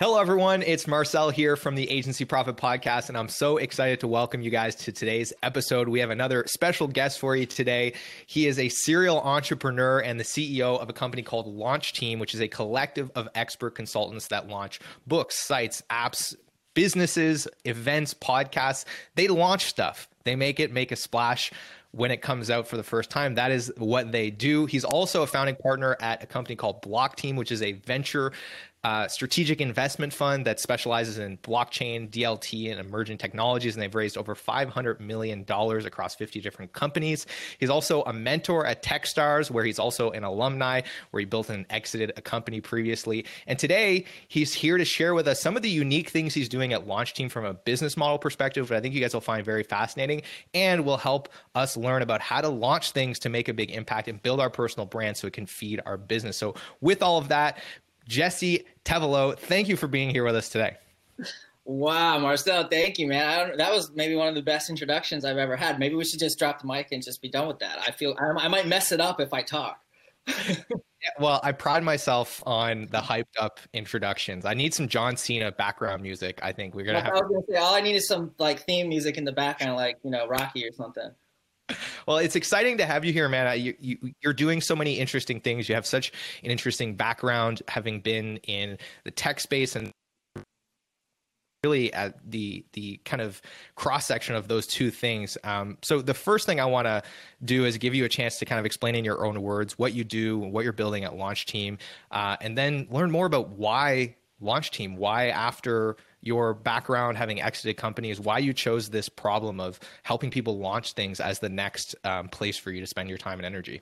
Hello, everyone. It's Marcel here from the Agency Profit Podcast, and I'm so excited to welcome you guys to today's episode. We have another special guest for you today. He is a serial entrepreneur and the CEO of a company called Launch Team, which is a collective of expert consultants that launch books, sites, apps, businesses, events, podcasts. They launch stuff, they make it make a splash when it comes out for the first time. That is what they do. He's also a founding partner at a company called Block Team, which is a venture uh, strategic investment fund that specializes in blockchain, DLT, and emerging technologies. And they've raised over $500 million across 50 different companies. He's also a mentor at Techstars, where he's also an alumni, where he built and exited a company previously. And today, he's here to share with us some of the unique things he's doing at Launch Team from a business model perspective, that I think you guys will find very fascinating and will help us learn about how to launch things to make a big impact and build our personal brand so it can feed our business. So, with all of that, Jesse Tevelow, thank you for being here with us today. Wow, Marcel, thank you, man. that was maybe one of the best introductions I've ever had. Maybe we should just drop the mic and just be done with that. I feel I, I might mess it up if I talk. well, I pride myself on the hyped up introductions. I need some John Cena background music. I think we're gonna have. I gonna say, all I need is some like theme music in the background, like you know Rocky or something well, it's exciting to have you here, man. You, you, you're doing so many interesting things. You have such an interesting background, having been in the tech space and really at the the kind of cross section of those two things. Um, so the first thing I want to do is give you a chance to kind of explain in your own words what you do, what you're building at Launch Team, uh, and then learn more about why Launch Team, why after your background having exited companies, why you chose this problem of helping people launch things as the next um, place for you to spend your time and energy.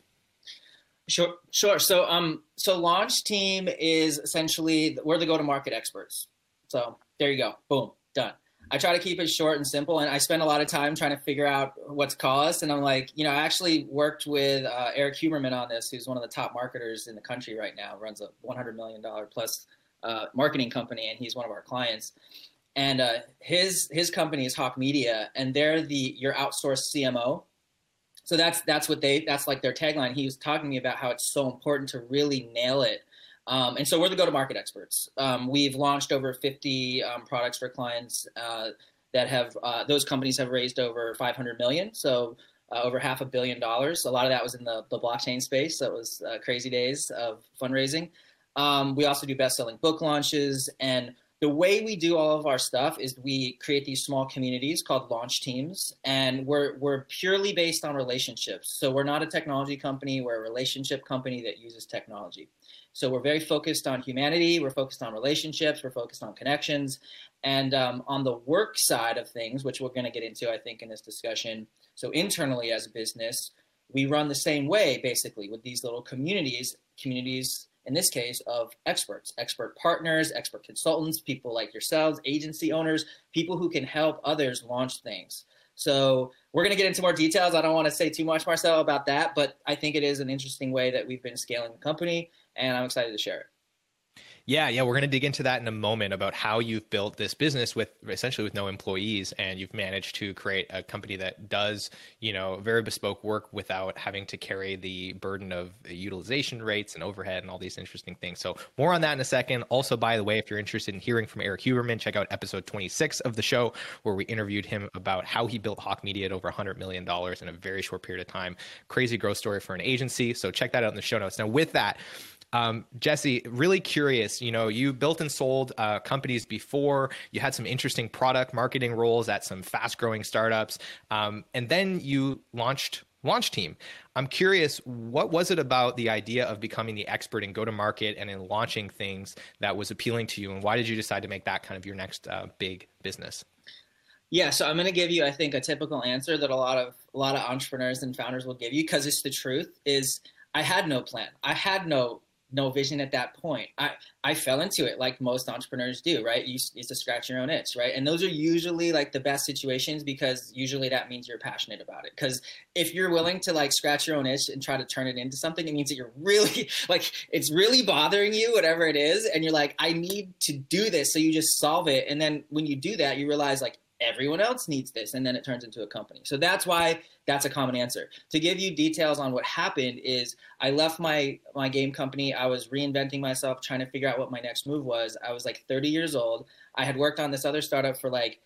Sure, sure. So, um, so launch team is essentially we're the go-to-market experts. So there you go, boom, done. I try to keep it short and simple, and I spend a lot of time trying to figure out what's caused. And I'm like, you know, I actually worked with uh, Eric Huberman on this, who's one of the top marketers in the country right now, runs a 100 million dollar plus uh, marketing company, and he's one of our clients. And uh, his his company is Hawke Media, and they're the your outsourced CMO. So that's that's what they that's like their tagline. He was talking to me about how it's so important to really nail it. Um, and so we're the go-to-market experts. Um, we've launched over 50 um, products for clients uh, that have uh, those companies have raised over 500 million. So uh, over half a billion dollars. A lot of that was in the, the blockchain space. That was uh, crazy days of fundraising. Um, we also do best-selling book launches, and the way we do all of our stuff is we create these small communities called launch teams, and we're we're purely based on relationships. So we're not a technology company; we're a relationship company that uses technology. So we're very focused on humanity. We're focused on relationships. We're focused on connections, and um, on the work side of things, which we're going to get into, I think, in this discussion. So internally, as a business, we run the same way, basically, with these little communities. Communities in this case, of experts, expert partners, expert consultants, people like yourselves, agency owners, people who can help others launch things. So we're going to get into more details. I don't want to say too much, Marcel, about that, but I think it is an interesting way that we've been scaling the company, and I'm excited to share it. Yeah, yeah, we're going to dig into that in a moment about how you've built this business with essentially with no employees and you've managed to create a company that does, you know, very bespoke work without having to carry the burden of utilization rates and overhead and all these interesting things. So, more on that in a second. Also, by the way, if you're interested in hearing from Eric Huberman, check out episode 26 of the show where we interviewed him about how he built Hawke Media at over $100 million in a very short period of time. Crazy growth story for an agency. So, check that out in the show notes. Now, with that, um, Jesse, really curious. You know, you built and sold uh, companies before. You had some interesting product marketing roles at some fast-growing startups, um, and then you launched Launch Team. I'm curious, what was it about the idea of becoming the expert in go-to-market and in launching things that was appealing to you, and why did you decide to make that kind of your next uh, big business? Yeah, so I'm going to give you, I think, a typical answer that a lot of a lot of entrepreneurs and founders will give you because it's the truth. Is I had no plan. I had no no vision at that point. I, I fell into it like most entrepreneurs do, right? You used to scratch your own itch, right? And those are usually like the best situations because usually that means you're passionate about it. Because if you're willing to like scratch your own itch and try to turn it into something, it means that you're really like it's really bothering you, whatever it is, and you're like, I need to do this. So you just solve it, and then when you do that, you realize like everyone else needs this and then it turns into a company. So that's why that's a common answer. To give you details on what happened is i left my my game company. I was reinventing myself trying to figure out what my next move was. I was like 30 years old. I had worked on this other startup for like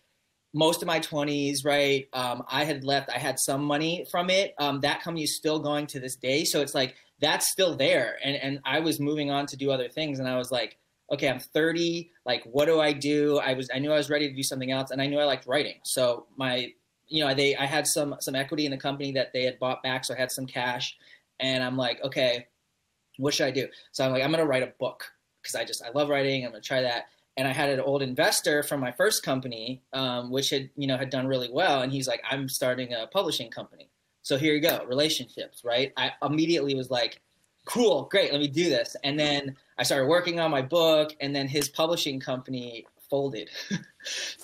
most of my 20s right? Um, i had left i had some money from it. Um, that company is still going to this day. So it's like that's still there. And and i was moving on to do other things. And i was like okay, I'm 30. Like, what do I do? I was, I knew I was ready to do something else, and I knew I liked writing. So my, you know, they, I had some some equity in the company that they had bought back, so I had some cash, and I'm like, okay, what should I do? So I'm like, I'm gonna write a book because I just I love writing. I'm gonna try that. And I had an old investor from my first company, um, which had you know had done really well, and he's like, I'm starting a publishing company. So here you go, relationships, right? I immediately was like, cool, great, let me do this. And then I started working on my book, and then his publishing company folded.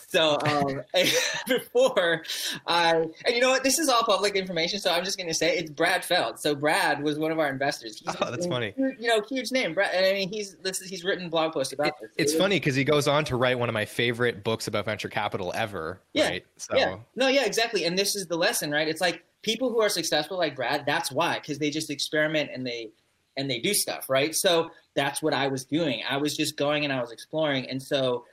so um, before I, and you know what, this is all public information, so I'm just going to say it's Brad Feld. So Brad was one of our investors. He's oh, that's funny. You know, huge name. Brad, I mean, he's this is, he's written blog posts about this. It's it funny because he goes on to write one of my favorite books about venture capital ever. Yeah. Right? So. Yeah. No, yeah, exactly. And this is the lesson, right? It's like people who are successful like Brad. That's why, because they just experiment and they and they do stuff, right? So that's what I was doing. I was just going and I was exploring. And so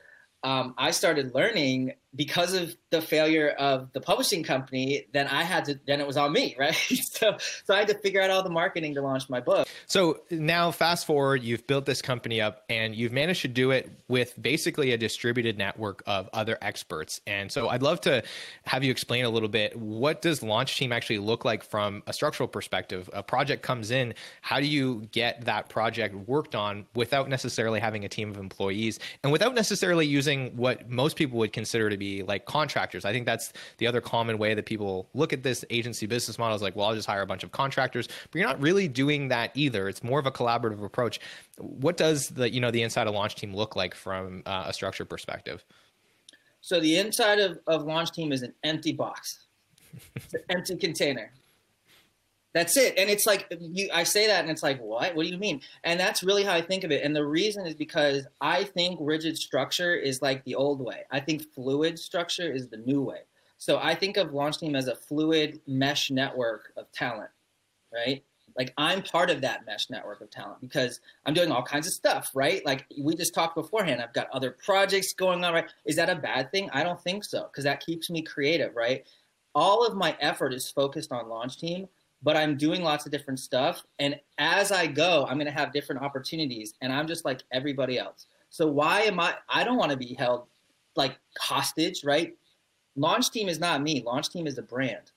um, I started learning because of the failure of the publishing company, then I had to, then it was on me, right? so, so I had to figure out all the marketing to launch my book. So now, fast forward, you've built this company up and you've managed to do it with basically a distributed network of other experts. And so I'd love to have you explain a little bit what does launch team actually look like from a structural perspective? A project comes in, how do you get that project worked on without necessarily having a team of employees and without necessarily using what most people would consider to be be like contractors. I think that's the other common way that people look at this agency business model is like, well, I'll just hire a bunch of contractors, but you're not really doing that either. It's more of a collaborative approach. What does the you know the inside of launch team look like from uh, a structure perspective? So the inside of, of launch team is an empty box, it's an empty container. That's it. And it's like you I say that and it's like, what? What do you mean? And that's really how I think of it. And the reason is because I think rigid structure is like the old way. I think fluid structure is the new way. So I think of Launch Team as a fluid mesh network of talent, right? Like I'm part of that mesh network of talent because I'm doing all kinds of stuff, right? Like we just talked beforehand, I've got other projects going on, right? Is that a bad thing? I don't think so because that keeps me creative, right? All of my effort is focused on Launch Team but I'm doing lots of different stuff. And as I go, I'm going to have different opportunities. And I'm just like everybody else. So why am I? I don't want to be held like hostage, right? Launch team is not me. Launch team is a brand.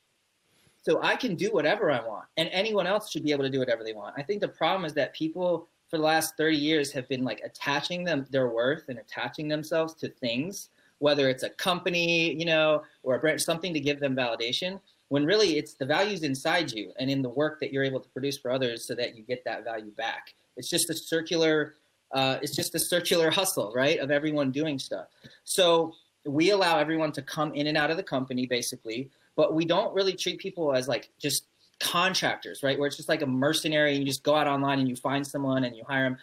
So I can do whatever I want, and anyone else should be able to do whatever they want. I think the problem is that people for the last 30 years have been like attaching them their worth and attaching themselves to things, whether it's a company, you know, or a brand, something to give them validation when really it's the values inside you and in the work that you're able to produce for others so that you get that value back. It's just a circular uh, it's just a circular hustle right of everyone doing stuff. So we allow everyone to come in and out of the company basically but we don't really treat people as like just contractors right where it's just like a mercenary and you just go out online and you find someone and you hire them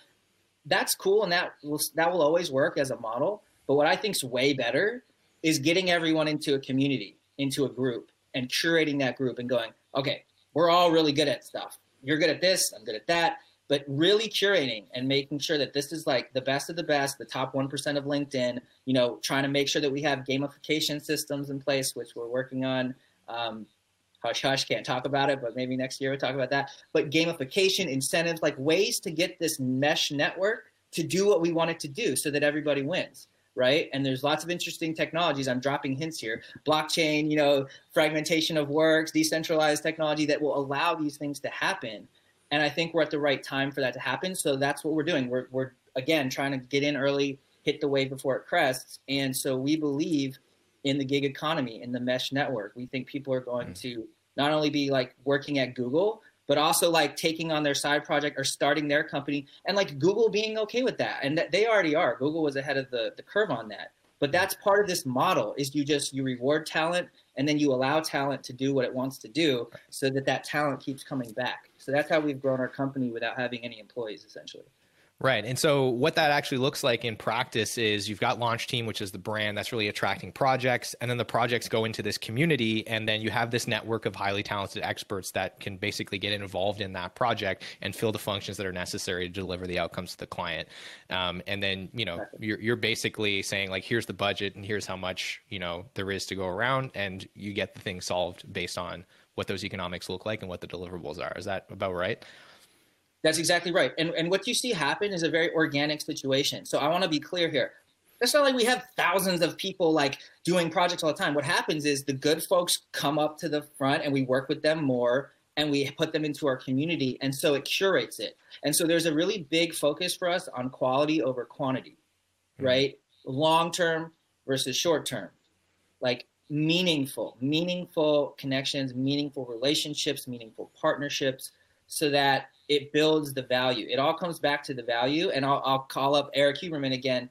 that's cool and that will that will always work as a model but what i think is way better is getting everyone into a community into a group and curating that group and going, okay, we're all really good at stuff. You're good at this, I'm good at that. But really curating and making sure that this is like the best of the best, the top 1% of LinkedIn, you know, trying to make sure that we have gamification systems in place, which we're working on. Um, hush hush, can't talk about it, but maybe next year we'll talk about that. But gamification, incentives, like ways to get this mesh network to do what we want it to do so that everybody wins right? And there's lots of interesting technologies. I'm dropping hints here. Blockchain, you know, fragmentation of works, decentralized technology that will allow these things to happen. And I think we're at the right time for that to happen. So that's what we're doing. We're, we're again trying to get in early, hit the wave before it crests. And so we believe in the gig economy, in the mesh network. We think people are going mm. to not only be like working at Google, but also like taking on their side project or starting their company and like Google being okay with that. And that they already are. Google was ahead of the, the curve on that. But that's part of this model is you just you reward talent and then you allow talent to do what it wants to do so that that talent keeps coming back. So that's how we've grown our company without having any employees essentially. Right. And so what that actually looks like in practice is you've got Launch Team, which is the brand that's really attracting projects. And then the projects go into this community. And then you have this network of highly talented experts that can basically get involved in that project and fill the functions that are necessary to deliver the outcomes to the client. Um, and then, you know, you're, you're basically saying, like, here's the budget and here's how much, you know, there is to go around. And you get the thing solved based on what those economics look like and what the deliverables are. Is that about right? That's exactly right. And and what you see happen is a very organic situation. So I want to be clear here. It's not like we have thousands of people like doing projects all the time. What happens is the good folks come up to the front and we work with them more and we put them into our community and so it curates it. And so there's a really big focus for us on quality over quantity. Mm-hmm. Right? Long term versus short term. Like meaningful, meaningful connections, meaningful relationships, meaningful partnerships so that it builds the value. It all comes back to the value. And I'll, I'll call up Eric Huberman again.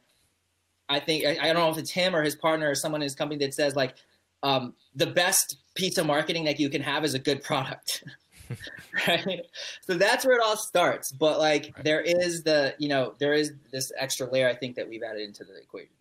I think, I, I, don't know if it's him or his partner or someone in his company that says, like, um, the best pizza marketing that you can have is a good product. right? So that's where it all starts. But, like, right. there is the, you know, there is this extra layer I think that we've added into the equation.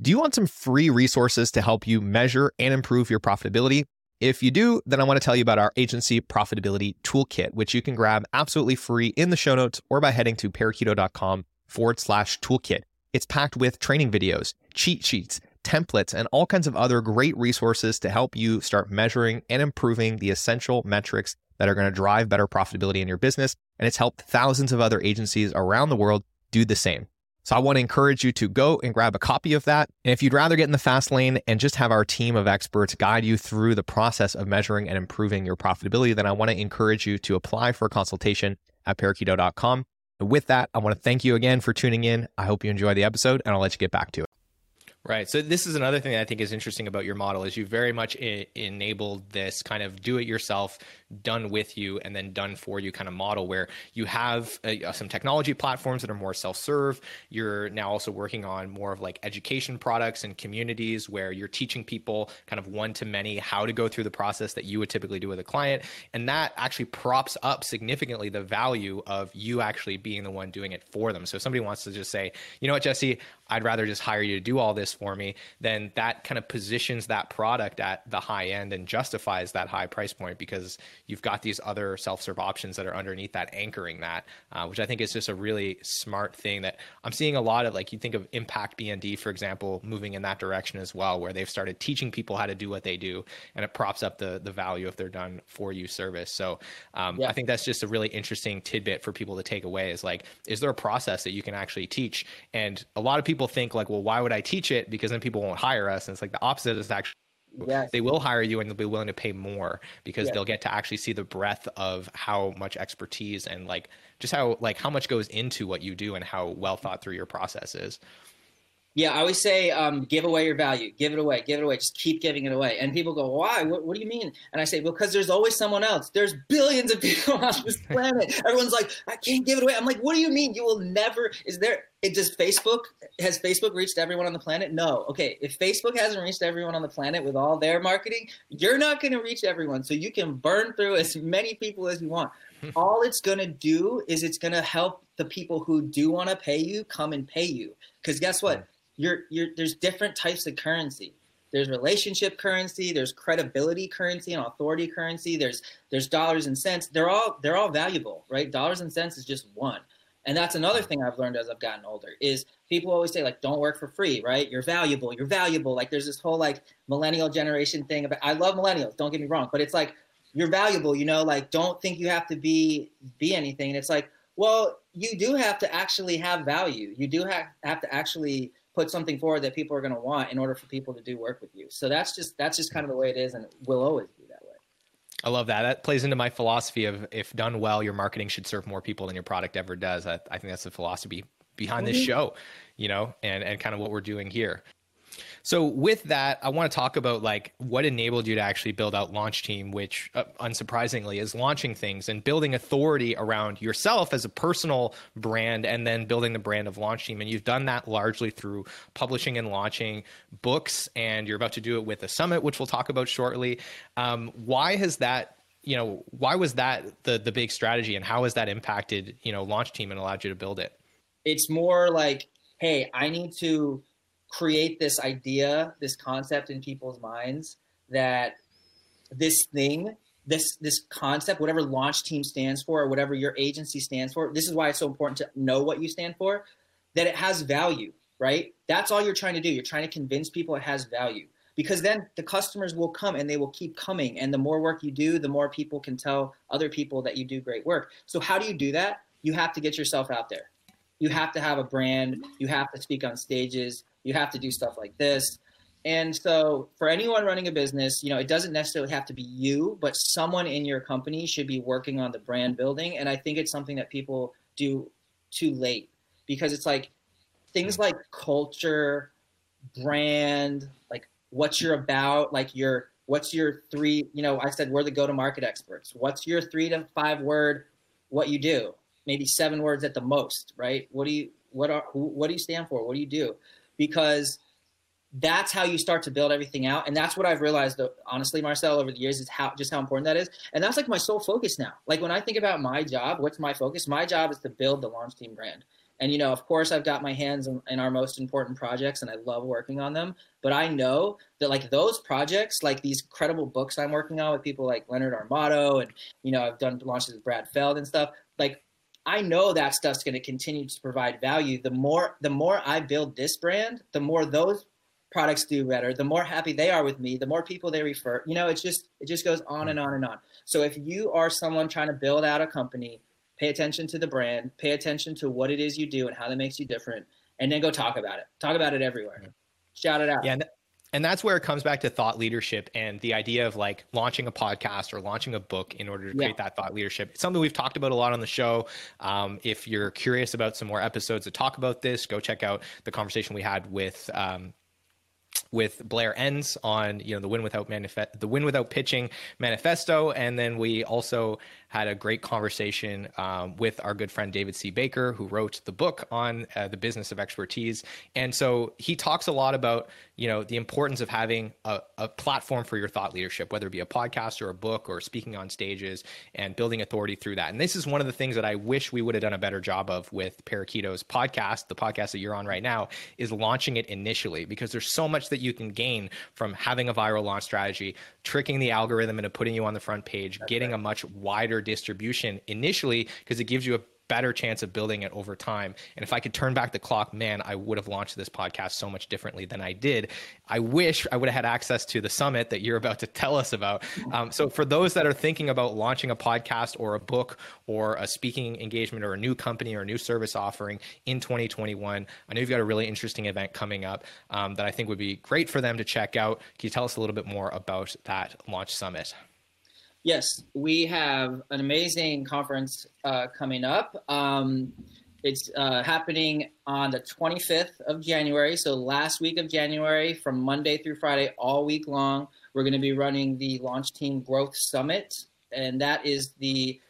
Do you want some free resources to help you measure and improve your profitability? If you do, then I want to tell you about our agency profitability toolkit, which you can grab absolutely free in the show notes or by heading to parakeeto.com forward slash toolkit. It's packed with training videos, cheat sheets, templates, and all kinds of other great resources to help you start measuring and improving the essential metrics that are going to drive better profitability in your business. And it's helped thousands of other agencies around the world do the same. So I want to encourage you to go and grab a copy of that. And if you'd rather get in the fast lane and just have our team of experts guide you through the process of measuring and improving your profitability, then I want to encourage you to apply for a consultation at parakeeto.com. With that, I want to thank you again for tuning in. I hope you enjoy the episode and I'll let you get back to it. Right. So this is another thing that I think is interesting about your model is you very much I- enabled this kind of do it yourself, done with you, and then done for you kind of model where you have uh, some technology platforms that are more self-serve. You're now also working on more of like education products and communities where you're teaching people kind of one to many how to go through the process that you would typically do with a client, and that actually props up significantly the value of you actually being the one doing it for them. So if somebody wants to just say, you know what, Jesse, I'd rather just hire you to do all this for me, then that kind of positions that product at the high end and justifies that high price point because you've got these other self-serve options that are underneath that anchoring that, uh, which I think is just a really smart thing that I'm seeing a lot of. Like you think of Impact BND, for example, moving in that direction as well, where they've started teaching people how to do what they do, and it props up the the value of their done for you service. So um, yeah. I think that's just a really interesting tidbit for people to take away. Is like, is there a process that you can actually teach? And a lot of people think like, well, why would I teach it? Because then people won't hire us. And it's like the opposite is actually Yes. They will hire you and they'll be willing to pay more because yes. they'll get to actually see the breadth of how much expertise and like just how like how much goes into what you do and how well thought through your process is. Yeah, I always say, um, give away your value. Give it away. Give it away. Just keep giving it away. And people go, why? What, what do you mean? And I say, well, because there's always someone else. There's billions of people on this planet. Everyone's like, I can't give it away. I'm like, what do you mean? You will never. Is there? It does Facebook has Facebook reached everyone on the planet? No. Okay, if Facebook hasn't reached everyone on the planet with all their marketing, you're not going to reach everyone. So you can burn through as many people as you want. all it's going to do is it's going to help the people who do want to pay you come and pay you. Because guess what? You're you're there's different types of currency. There's relationship currency there's credibility currency and authority currency there's there's dollars and cents. They're all they're all valuable right? Dollars and cents is just one. And that's another thing i've learned as i've gotten older is people always say like don't work for free right? You're valuable you're valuable. Like there's this whole like millennial generation thing about i love millennials don't get me wrong but it's like you're valuable you know? Like don't think you have to be be anything. And it's like well you do have to actually have value. You do have, have to actually put something forward that people are going to want in order for people to do work with you. So that's just that's just kind of the way it is, and it will always be that way. I love that. That plays into my philosophy of if done well, your marketing should serve more people than your product ever does. I, I think that's the philosophy behind mm-hmm. this show, you know, and and kind of what we're doing here. So with that, I want to talk about like what enabled you to actually build out Launch Team, which uh, unsurprisingly is launching things and building authority around yourself as a personal brand, and then building the brand of Launch Team. And you've done that largely through publishing and launching books, and you're about to do it with a summit, which we'll talk about shortly. Um, why has that? You know, why was that the the big strategy, and how has that impacted you know Launch Team and allowed you to build it? It's more like, hey, I need to create this idea, this concept in people's minds that this thing, this this concept, whatever launch team stands for or whatever your agency stands for, this is why it's so important to know what you stand for, that it has value, right? That's all you're trying to do. You're trying to convince people it has value. Because then the customers will come and they will keep coming. And the more work you do, the more people can tell other people that you do great work. So, how do you do that? You have to get yourself out there. You have to have a brand. You have to speak on stages you have to do stuff like this. And so, for anyone running a business, you know, it doesn't necessarily have to be you, but someone in your company should be working on the brand building. And I think it's something that people do too late because it's like things mm. like culture, brand, like what you're about, like your what's your three, you know, I said we're the go-to-market experts. What's your three to five word what you do? Maybe seven words at the most, right? What do you what are who, what do you stand for? What do you do? Because that's how you start to build everything out. And that's what i've realized honestly marcel over the years is how just how important that is. And that's like my sole focus now. Like when i think about my job what's my focus? My job is to build the launch team brand. And you know of course i've got my hands in, in our most important projects and i love working on them. But i know that like those projects like these credible books i'm working on with people like leonard armato and you know i've done launches with brad feld and stuff like I know that stuff's going to continue to provide value. The more the more I build this brand, the more those products do better. The more happy they are with me, the more people they refer. You know, it's just it just goes on and on and on. So if you are someone trying to build out a company, pay attention to the brand, pay attention to what it is you do and how that makes you different, and then go talk about it. Talk about it everywhere. Shout it out. Yeah, and that's where it comes back to thought leadership and the idea of like launching a podcast or launching a book in order to create yeah. that thought leadership. It's something we've talked about a lot on the show. Um, if you're curious about some more episodes that talk about this, go check out the conversation we had with um, with Blair Enns on you know the win without manifest the win without pitching manifesto, and then we also had a great conversation um, with our good friend David C. Baker, who wrote the book on uh, the business of expertise. And so he talks a lot about, you know, the importance of having a, a platform for your thought leadership, whether it be a podcast or a book or speaking on stages and building authority through that. And this is one of the things that I wish we would have done a better job of with Parakeeto's podcast, the podcast that you're on right now, is launching it initially because there's so much that you can gain from having a viral launch strategy, tricking the algorithm into putting you on the front page, That's getting right. a much wider distribution initially because it gives you a better chance of building it over time. And if I could turn back the clock, man, I would have launched this podcast so much differently than I did. I wish I would have had access to the summit that you're about to tell us about. Um, so, for those that are thinking about launching a podcast or a book or a speaking engagement or a new company or a new service offering in 2021, I know you've got a really interesting event coming up um, that I think would be great for them to check out. Can you tell us a little bit more about that launch summit? Yes, we have an amazing conference uh, coming up. Um, it's uh, happening on the 25th of January, so last week of January, from Monday through Friday, all week long. We're going to be running the Launch Team Growth Summit, and that is the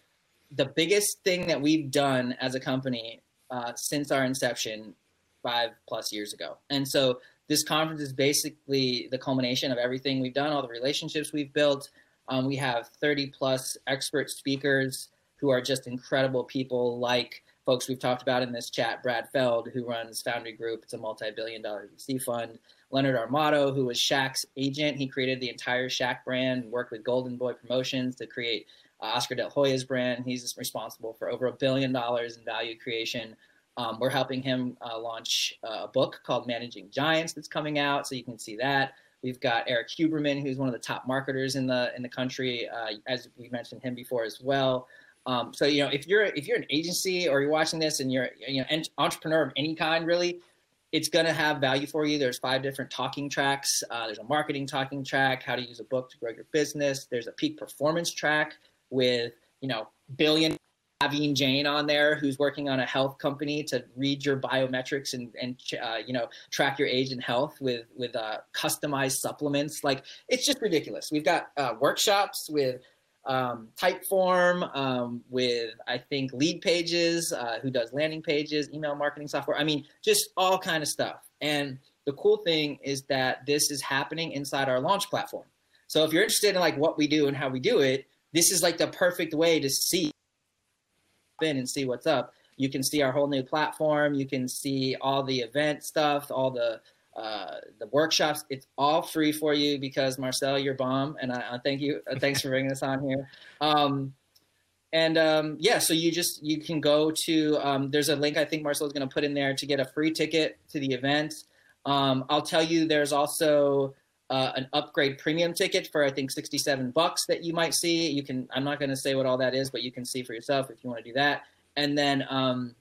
the biggest thing that we've done as a company uh, since our inception five plus years ago. And so this conference is basically the culmination of everything we've done, all the relationships we've built, um, we have 30 plus expert speakers who are just incredible people, like folks we've talked about in this chat Brad Feld, who runs Foundry Group, it's a multi billion dollar VC fund. Leonard Armato, who was Shaq's agent, he created the entire Shaq brand, worked with Golden Boy Promotions to create uh, Oscar De La Hoya's brand. He's responsible for over a billion dollars in value creation. Um, we're helping him uh, launch uh, a book called Managing Giants that's coming out, so you can see that. We've got Eric Huberman, who's one of the top marketers in the in the country, uh, as we mentioned him before as well. Um, so you know, if you're if you're an agency or you're watching this and you're you know an entrepreneur of any kind, really, it's going to have value for you. There's five different talking tracks. Uh, there's a marketing talking track, how to use a book to grow your business. There's a peak performance track with you know billion Aveen Jain on there, who's working on a health company to read your biometrics and and uh, you know track your age and health with with uh, customized supplements. Like it's just ridiculous. We've got uh, workshops with um, Typeform, um, with I think Leadpages, uh, who does landing pages, email marketing software. I mean, just all kind of stuff. And the cool thing is that this is happening inside our launch platform. So if you're interested in like what we do and how we do it, this is like the perfect way to see in and see what's up. You can see our whole new platform. You can see all the event stuff, all the uh, the workshops. It's all free for you because Marcel, you're bomb, and I, I thank you. Uh, thanks for bringing us on here. Um, and um, yeah, so you just you can go to um, there's a link I think Marcel is going to put in there to get a free ticket to the event. Um, I'll tell you, there's also uh, an upgrade premium ticket for I think 67 bucks that you might see. You can I'm not going to say what all that is, but you can see for yourself if you want to do that. And then um,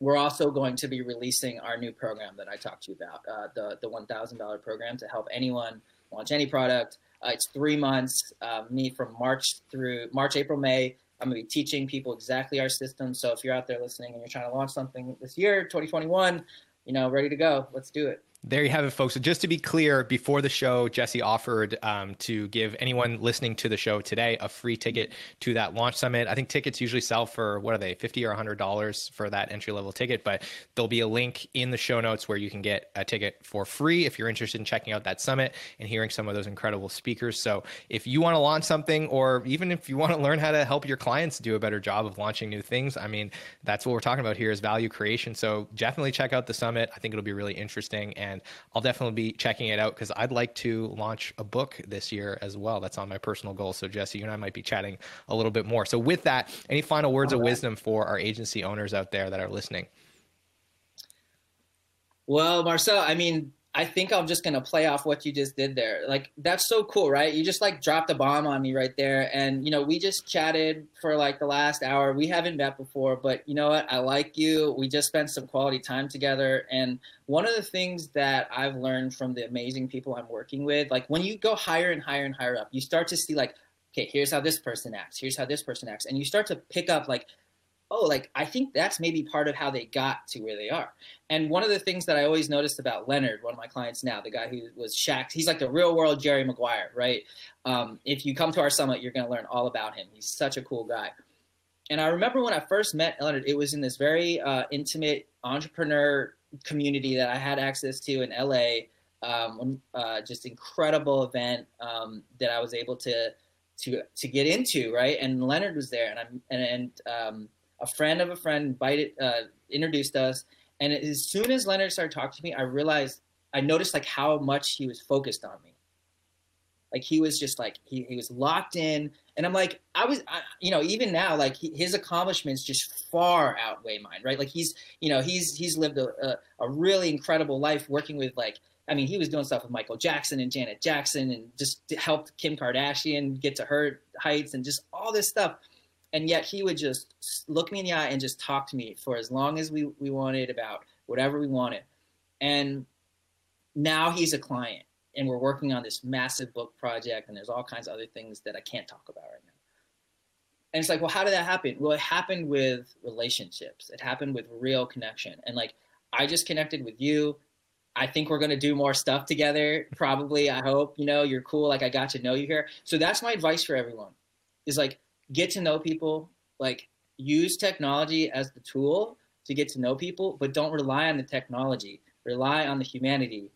we're also going to be releasing our new program that I talked to you about, uh, the the $1,000 program to help anyone launch any product. Uh, it's three months, uh, me from March through March, April, May. I'm going to be teaching people exactly our system. So if you're out there listening and you're trying to launch something this year, 2021, you know, ready to go, let's do it. There you have it, folks. So just to be clear, before the show, Jesse offered um, to give anyone listening to the show today a free ticket to that launch summit. I think tickets usually sell for what are they, fifty or hundred dollars for that entry level ticket, but there'll be a link in the show notes where you can get a ticket for free if you're interested in checking out that summit and hearing some of those incredible speakers. So if you want to launch something, or even if you want to learn how to help your clients do a better job of launching new things, I mean, that's what we're talking about here is value creation. So definitely check out the summit. I think it'll be really interesting and and I'll definitely be checking it out because I'd like to launch a book this year as well. That's on my personal goal. So Jesse, you and I might be chatting a little bit more. So with that, any final words All of right. wisdom for our agency owners out there that are listening? Well, Marcel, I mean, I think I'm just gonna play off what you just did there. Like that's so cool, right? You just like dropped a bomb on me right there, and you know we just chatted for like the last hour. We haven't met before, but you know what? I like you. We just spent some quality time together, and one of the things that I've learned from the amazing people I'm working with, like when you go higher and higher and higher up, you start to see like, okay, here's how this person acts, here's how this person acts, and you start to pick up like oh, like I think that's maybe part of how they got to where they are. And one of the things that I always noticed about Leonard, one of my clients now, the guy who was Shaq, he's like the real world Jerry Maguire, right? Um, if you come to our summit, you're going to learn all about him. He's such a cool guy. And I remember when I first met Leonard, it was in this very uh, intimate entrepreneur community that I had access to in LA. Um, uh, just incredible event um, that I was able to to to get into, right? And Leonard was there, and I'm and, and um, a friend of a friend invited, uh, introduced us. And as soon as Leonard started talking to me, I realized, I noticed like how much he was focused on me. Like he was just like, he, he was locked in. And I'm like, I was, I, you know, even now, like he, his accomplishments just far outweigh mine, right? Like he's, you know, he's, he's lived a, a, a really incredible life working with like, I mean, he was doing stuff with Michael Jackson and Janet Jackson and just helped Kim Kardashian get to her heights and just all this stuff and yet he would just look me in the eye and just talk to me for as long as we, we wanted about whatever we wanted and now he's a client and we're working on this massive book project and there's all kinds of other things that i can't talk about right now and it's like well how did that happen well it happened with relationships it happened with real connection and like i just connected with you I think we're going to do more stuff together. Probably, I hope. You know, you're cool. Like I got to know you here. So that's my advice for everyone. Is like get to know people, like use technology as the tool to get to know people, but don't rely on the technology. Rely on the humanity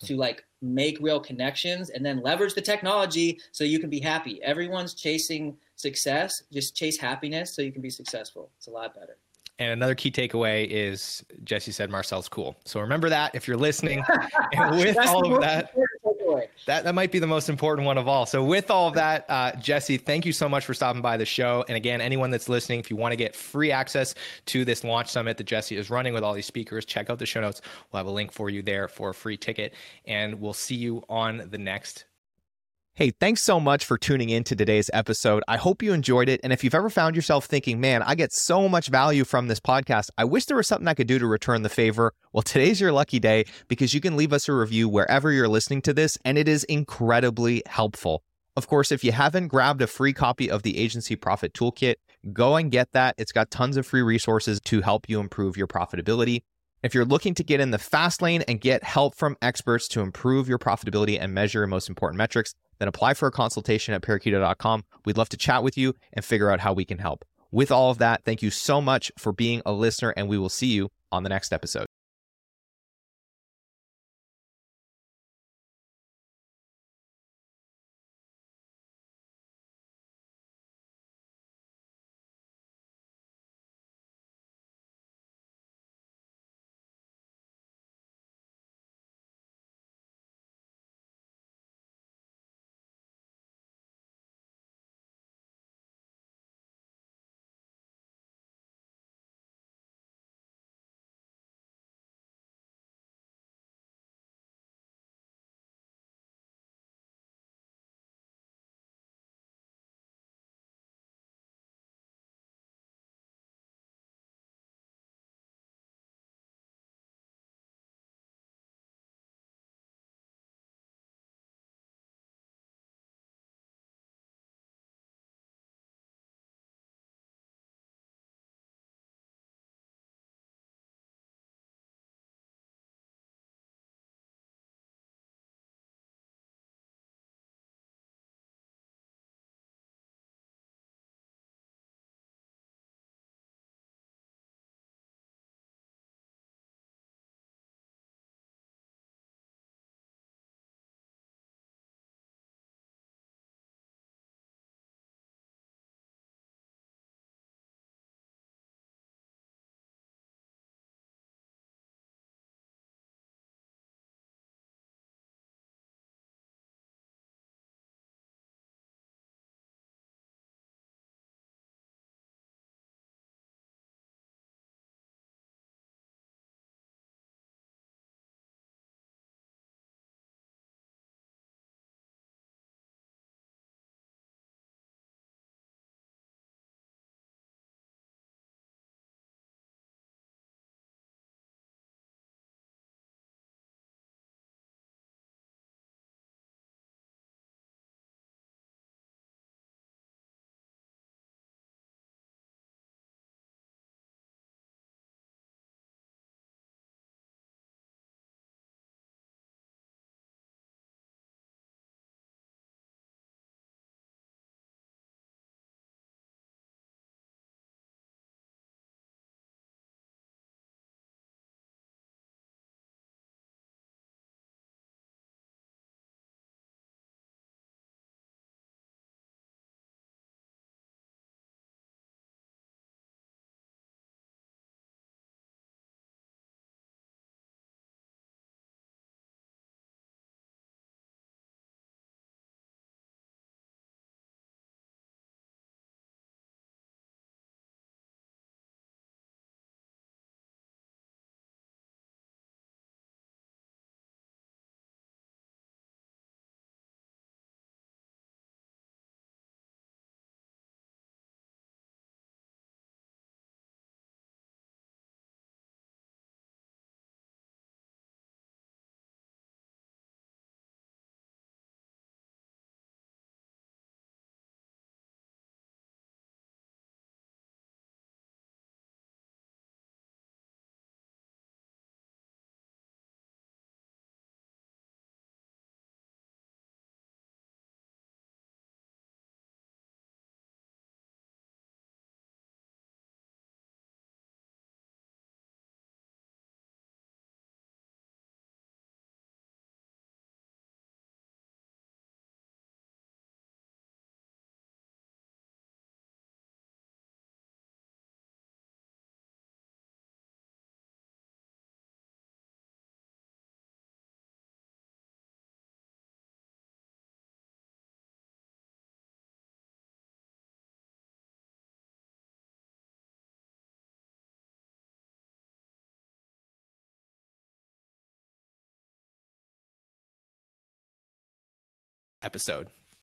to like make real connections and then leverage the technology so you can be happy. Everyone's chasing success, just chase happiness so you can be successful. It's a lot better. And another key takeaway is Jesse said Marcel's cool. So remember that if you're listening. and with all of that, that, that might be the most important one of all. So with all of that, uh, Jesse, thank you so much for stopping by the show. And again, anyone that's listening, if you want to get free access to this launch summit that Jesse is running with all these speakers, check out the show notes. We'll have a link for you there for a free ticket. And we'll see you on the next Hey, thanks so much for tuning in to today's episode. I hope you enjoyed it. And if you've ever found yourself thinking, man, I get so much value from this podcast, I wish there was something I could do to return the favor. Well, today's your lucky day because you can leave us a review wherever you're listening to this, and it is incredibly helpful. Of course, if you haven't grabbed a free copy of the Agency Profit Toolkit, Go and get that. It's got tons of free resources to help you improve your profitability. If you're looking to get in the fast lane and get help from experts to improve your profitability and measure your most important metrics, then apply for a consultation at parakeeto.com. We'd love to chat with you and figure out how we can help. With all of that, thank you so much for being a listener, and we will see you on the next episode. Episode.